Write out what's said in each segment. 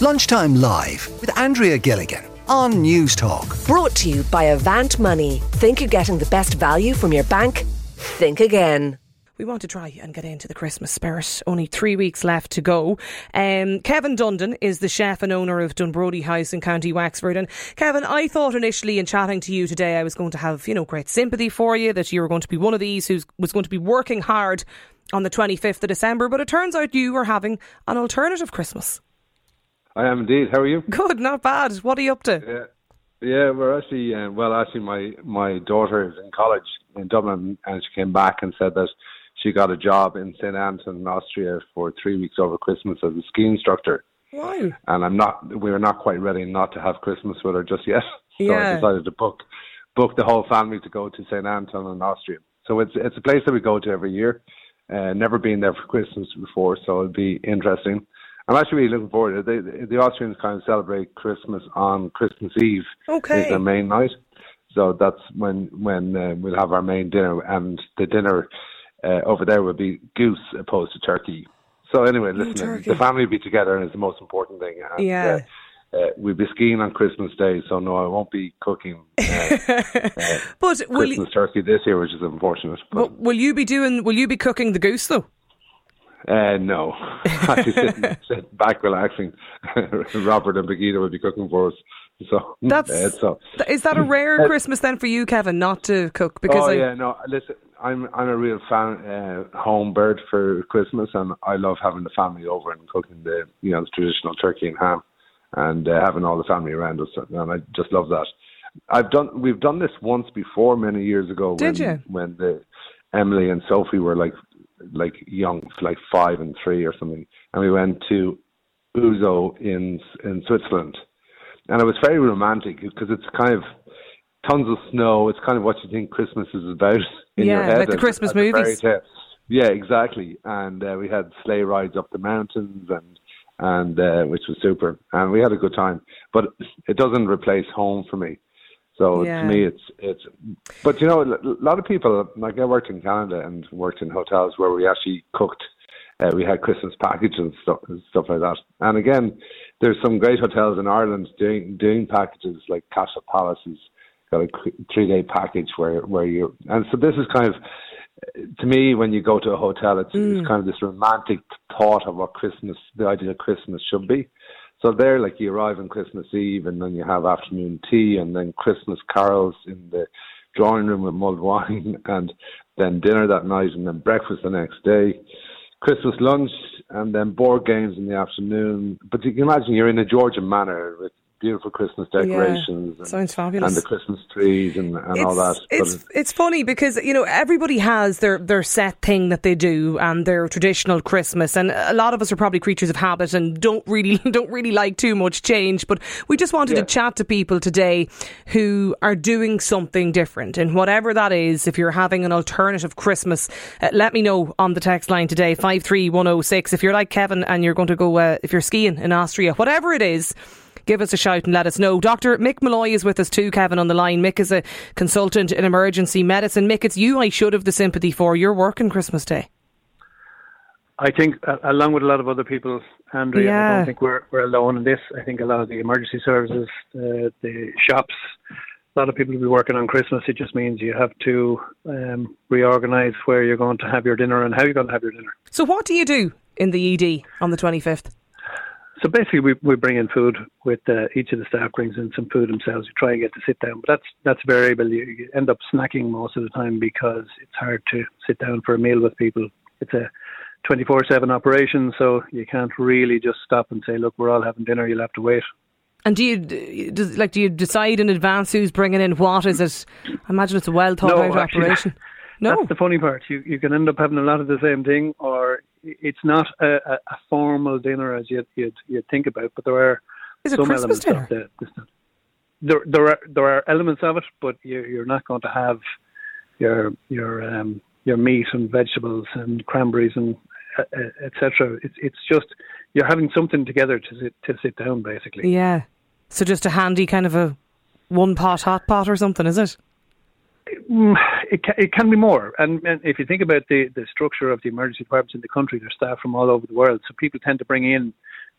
Lunchtime Live with Andrea Gilligan on News Talk. Brought to you by Avant Money. Think you're getting the best value from your bank? Think again. We want to try and get into the Christmas spirit. Only three weeks left to go. Um, Kevin Dundon is the chef and owner of Dunbrody House in County Wexford. And Kevin, I thought initially in chatting to you today, I was going to have you know great sympathy for you that you were going to be one of these who was going to be working hard on the 25th of December. But it turns out you were having an alternative Christmas. I am indeed. How are you? Good, not bad. What are you up to? Yeah. Yeah, we're actually uh, well. Actually, my my daughter is in college in Dublin, and she came back and said that she got a job in St Anton, in Austria, for three weeks over Christmas as a ski instructor. Wow! And I'm not. We were not quite ready not to have Christmas with her just yet. So Yeah. I decided to book book the whole family to go to St Anton in Austria. So it's it's a place that we go to every year. Uh, never been there for Christmas before, so it'll be interesting. I'm actually really looking forward to it. They, the Austrians kind of celebrate Christmas on Christmas Eve. Okay. Is their main night. So that's when when uh, we'll have our main dinner, and the dinner uh, over there will be goose opposed to turkey. So anyway, listen, turkey. the family will be together, and it's the most important thing. And, Yeah. Uh, uh, we'll be skiing on Christmas Day, so no, I won't be cooking uh, uh, But will you, Christmas turkey this year, which is unfortunate. But but will you be doing? Will you be cooking the goose though? Uh, no, actually sitting, sitting back relaxing. Robert and Brigitte will be cooking for us. So That's uh, so. is that a rare Christmas then for you, Kevin, not to cook? Because oh I, yeah, no. Listen, I'm I'm a real fan uh, home bird for Christmas, and I love having the family over and cooking the you know the traditional turkey and ham, and uh, having all the family around us, and I just love that. I've done we've done this once before many years ago. Did when, you? When the Emily and Sophie were like like young, like five and three or something, and we went to Uzo in in Switzerland, and it was very romantic because it's kind of tons of snow. It's kind of what you think Christmas is about in your Yeah, head. like the as- Christmas as movies. tale. Yeah, exactly. And uh, we had sleigh rides up the mountains, and and uh, which was super, and we had a good time. But it doesn't replace home for me. So Yeah. to me, it's it's. But you know, a lot of people like I worked in Canada and worked in hotels where we actually cooked. Uh, we had Christmas packages and stuff, and stuff like that. And again, there's some great hotels in Ireland doing doing packages like Castle Palace has got a three day package where where you and so this is kind of to me when you go to a hotel it's, Mm. it's kind of this romantic thought of what Christmas the idea of Christmas should be. So there, like you arrive on Christmas Eve, and then you have afternoon tea, and then Christmas carols in the drawing room with mulled wine, and then dinner that night, and then breakfast the next day, Christmas lunch, and then board games in the afternoon. But you can imagine you're in a Georgian manor with beautiful Christmas decorations, and, sounds fabulous. and the Christmas trees, and, and all that. But It's it's funny because you know everybody has their their set thing that they do and their traditional Christmas, and a lot of us are probably creatures of habit and don't really don't really like too much change. But we just wanted Yeah. to chat to people today who are doing something different, and whatever that is. If you're having an alternative Christmas, uh, let me know on the text line today five three one zero six. If you're like Kevin and you're going to go, uh, if you're skiing in Austria, whatever it is give us a shout and let us know. Dr. Mick Molloy is with us too, Kevin, on the line. Mick is a consultant in emergency medicine. Mick, it's you I should have the sympathy for. You're working Christmas Day. I think, uh, along with a lot of other people, Andrea, I don't think we're we're alone in this. I think a lot of the emergency services, uh, the shops, a lot of people will be working on Christmas. It just means you have to um, reorganise where you're going to have your dinner and how you're going to have your dinner. So, what do you do in the ED on the 25th? So basically, we we bring in food with uh, each of the staff brings in some food themselves. You try and get to sit down, but that's that's variable. You, you end up snacking most of the time because it's hard to sit down for a meal with people. It's a 24/7 operation, so you can't really just stop and say, "Look, we're all having dinner. You'll have to wait." And do you does, like do you decide in advance who's bringing in what? Is it? I imagine it's a well thought No, out actually, operation. No, That's the funny part. You you can end up having a lot of the same thing, or it's not a, a, a formal dinner as you'd, you'd you'd think about. But there are is some Christmas elements dinner? of the, the there there are there are elements of it, but you're, you're not going to have your your um your meat and vegetables and cranberries and uh, etc. It's it's just you're having something together to sit to sit down basically. Yeah. So just a handy kind of a one pot hot pot or something, is it? Mm, It can, it can be more, and, and if you think about the, the structure of the emergency departments in the country, they're staff from all over the world, so people tend to bring in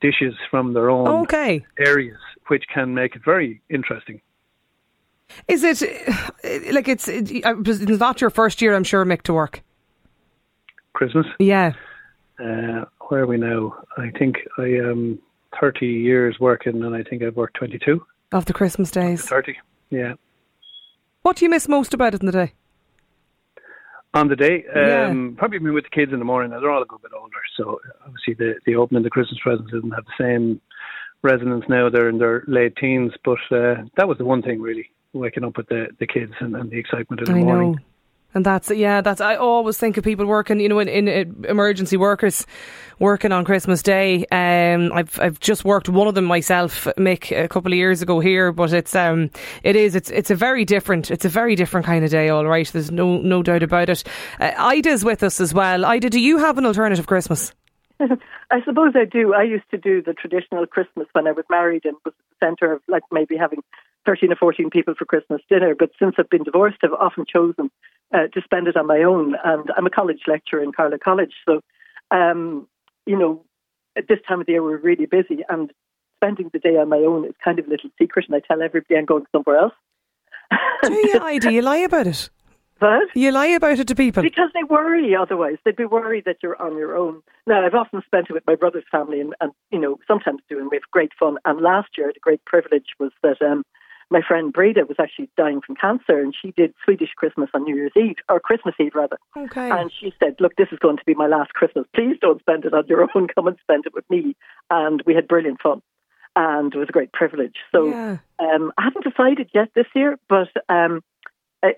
dishes from their own Okay. areas, which can make it very interesting. Is it like it's uh, it's not your first year? I'm sure, Mick, to work. Christmas. Yeah. Uh, where are we now? I think I am 30 years working, and I think I've worked 22. Of the Christmas days. 30. Yeah. What do you miss most about it in the day? On the day, Yeah. um, probably being with the kids in the morning. They're all a good bit older, so obviously the the opening the Christmas presents doesn't have the same resonance now. They're in their late teens, but uh, that was the one thing really waking up with the, the kids and, and the excitement in the I morning. know. And that's yeah, that's I always think of people working, you know, in, in emergency workers working on Christmas Day. Um, I've I've just worked one of them myself, Mick, a couple of years ago here, but it's um, it is it's it's a very different it's a very different kind of day. All right, there's no no doubt about it. Uh, Ida's with us as well. Ida, do you have an alternative Christmas? I suppose I do. I used to do the traditional Christmas when I was married and was at the centre of like maybe having 13 or 14 people for Christmas dinner. But since I've been divorced, I've often chosen uh, to spend it on my own. And I'm a college lecturer in Carlow College. So, um, you know, at this time of the year, we're really busy. And spending the day on my own is kind of a little secret. And I tell everybody I'm going somewhere else. Do you, Ida? You lie about it. But You lie about it to people. because they worry otherwise. They'd be worried that you're on your own. Now, I've often spent it with my brother's family and, and you know, sometimes doing we have great fun. And last year, the great privilege was that um, my friend Breda was actually dying from cancer and she did Swedish Christmas on New Year's Eve, or Christmas Eve rather. Okay. And she said, Look, this is going to be my last Christmas. Please don't spend it on your own. Come and spend it with me. And we had brilliant fun. And it was a great privilege. So Yeah. um, I haven't decided yet this year, but um,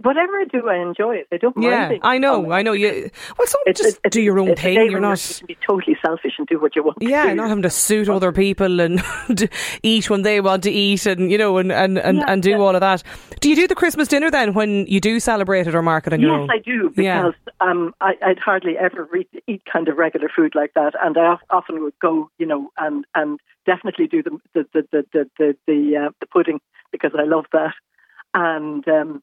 whatever I do, I enjoy it. I don't mind. Yeah, I know. I know. You well, so It's- just it's- do your own thing. You're not. You can be totally selfish and do what you want. Yeah, not having to suit other people and eat when they want to eat, and you know, and and, and, Yeah, and do yeah. all of that. Do you do the Christmas dinner then when you do celebrate it or market on your own? Yes. I do Yeah. because um, I, I'd hardly ever re- eat kind of regular food like that, and I often would go, you know, and and definitely do the the the the the the, the, uh, the pudding because I love that, and um,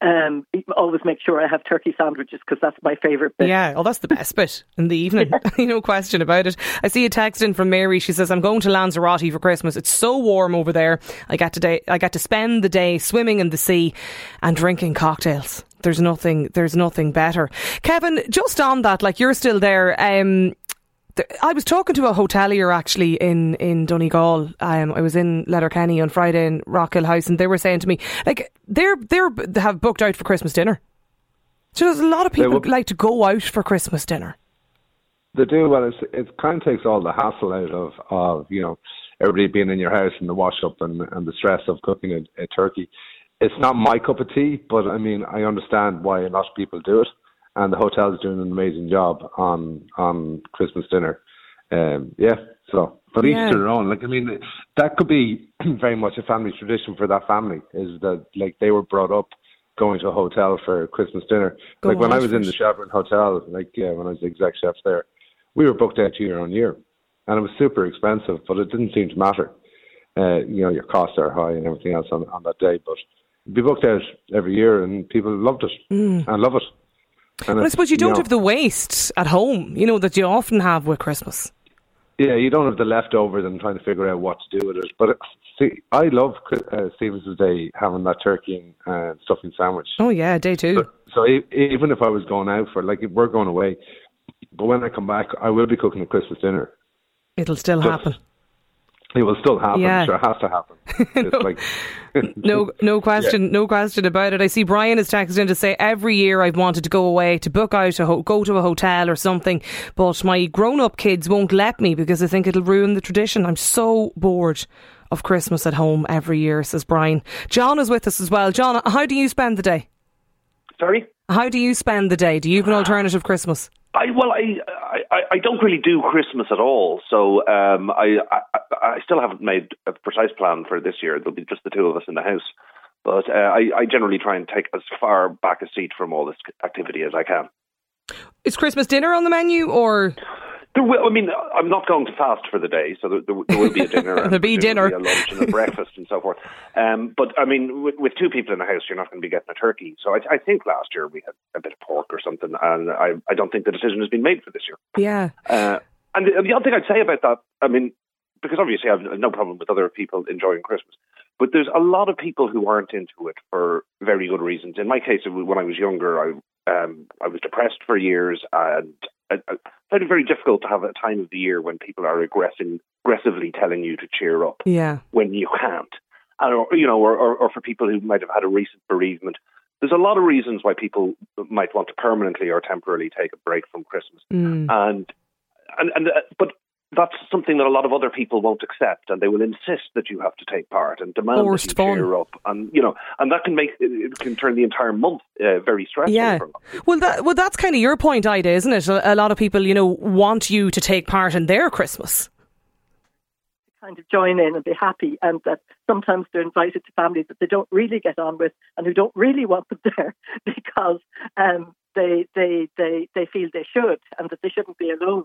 um, always make sure I have turkey sandwiches because that's my favourite bit. Yeah, oh, that's the best bit in the evening. no question about it. I see a text in from Mary. She says, "I'm going to Lanzarote for Christmas. It's so warm over there. I get to day, I get to spend the day swimming in the sea and drinking cocktails. There's nothing. There's nothing better." Kevin, just on that, like you're still there. Um, I was talking to a hotelier actually in in Donegal. Um, I was in Letterkenny on Friday in Rockhill House, and they were saying to me like they're they're they have booked out for Christmas dinner. So there's a lot of people like to go out for Christmas dinner. They do well. It's, it kind of takes all the hassle out of, of you know everybody being in your house and the wash up and, and the stress of cooking a, a turkey. It's not my cup of tea, but I mean I understand why a lot of people do it, and the hotel's doing an amazing job on on Christmas dinner. Um, yeah, so but each Yeah. to their own. Like I mean, that could be very much a family tradition for that family. Is that like they were brought up going to a hotel for Christmas dinner. Go like when I was in the. Shelbourne Hotel, like yeah, when I was the exec chef there, we were booked out year on year, and it was super expensive, but it didn't seem to matter. Uh, you know, your costs are high and everything else on on that day, but we booked out every year, and people loved it and love it. And But I suppose you don't know, have the waste at home, you know, that you often have with Christmas. Yeah, you don't have the leftovers and trying to figure out what to do with it. But see, I love uh, Day having that turkey and uh, stuffing sandwich. Oh yeah, day two. So, so even if I was going out for like if we're going away, but when I come back, I will be cooking a Christmas dinner. It'll still Just- happen. It will still happen. Yeah. Sure, it has to happen. It's like No, no question, no question about it. I see Brian has texted in to say every year I've wanted to go away to book out a ho- go to a hotel or something, but my grown-up kids won't let me because they think it'll ruin the tradition. I'm so bored of Christmas at home every year, says Brian. John is with us as well. John, how do you spend the day? Sorry? How do you spend the day? Do you have an alternative Christmas? I well, I, I I don't really do Christmas at all, so um, I, I I still haven't made a precise plan for this year. There'll be just the two of us in the house, but uh, I, I generally try and take as far back a seat from all this activity as I can. Is Christmas dinner on the menu or There will, I mean, I'm not going to fast for the day, so there, there, there will be a dinner, and There'll be dinner. a lunch and a breakfast and so forth. Um, but I mean, with, with two people in the house, you're not going to be getting a turkey. So I, I think last year we had a bit of pork or something, and I, I don't think the decision has been made for this year. yeah? Uh, and the, the other thing I'd say about that, I mean, because obviously I have no problem with other people enjoying Christmas, but there's a lot of people who aren't into it for very good reasons. In my case, when I was younger, I um, I was depressed for years, and I, I found it very difficult to have a time of the year when people are aggressing, aggressively telling you to cheer up. Yeah. When you can't, and, or you know, or, or, or for people who might have had a recent bereavement. There's a lot of reasons why people might want to permanently or temporarily take a break from Christmas, Mm. and and and uh, but that's something that a lot of other people won't accept, and they will insist that you have to take part and demand Forced that you fun. cheer up, and you know, and that can make it can turn the entire month uh, very stressful. Yeah. for a lot of people. Well, that, well, that's kind of your point, Ida, isn't it? A, a lot of people, you know, want you to take part in their Christmas. kind of join in and be happy, and that sometimes they're invited to families that they don't really get on with and who don't really want them there because um, they they they they feel they should and that they shouldn't be alone.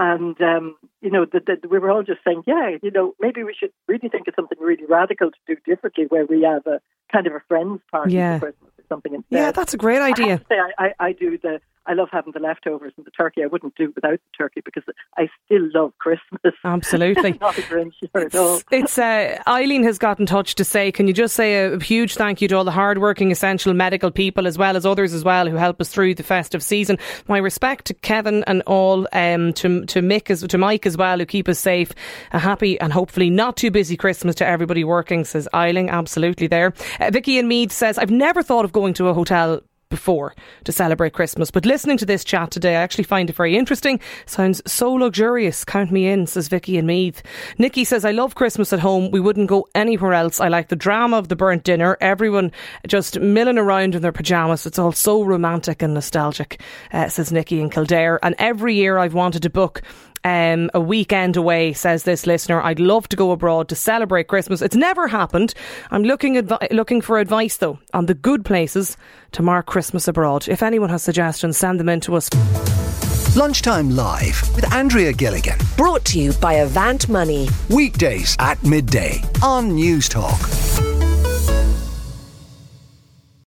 And um, you know, that that we were all just saying, yeah, you know, maybe we should really think of something really radical to do differently, where we have a kind of a friends party Yeah. for Christmas or something instead. Yeah, that's a great I idea. to say, I, I, I do the. I love having the leftovers and the turkey. I wouldn't do without the turkey because I still love Christmas. Absolutely. Not a Grinch at all. It's uh, Eileen has got in touch to say, can you just say a huge thank you to all the hardworking, essential medical people as well as others as well who help us through the festive season. My respect to Kevin and all, um, to to Mick as to Mike as well who keep us safe, a happy and hopefully not too busy Christmas to everybody working. Says Eileen, absolutely there. Uh, Vicky and Meath says, I've never thought of going to a hotel before to celebrate Christmas. But listening to this chat today, I actually find it very interesting. Sounds so luxurious. Count me in, says Vicky and Meath. Nikki says, I love Christmas at home. We wouldn't go anywhere else. I like the drama of the burnt dinner. Everyone just milling around in their pyjamas. It's all so romantic and nostalgic, uh, says Nikki in Kildare. And every year I've wanted to book um, a weekend away, says this listener. I'd love to go abroad to celebrate Christmas. It's never happened. I'm looking advi- looking for advice though on the good places to mark Christmas abroad. If anyone has suggestions, send them in to us. Lunchtime Live with Andrea Gilligan. Brought to you by Avant Money. Weekdays at midday on News Talk.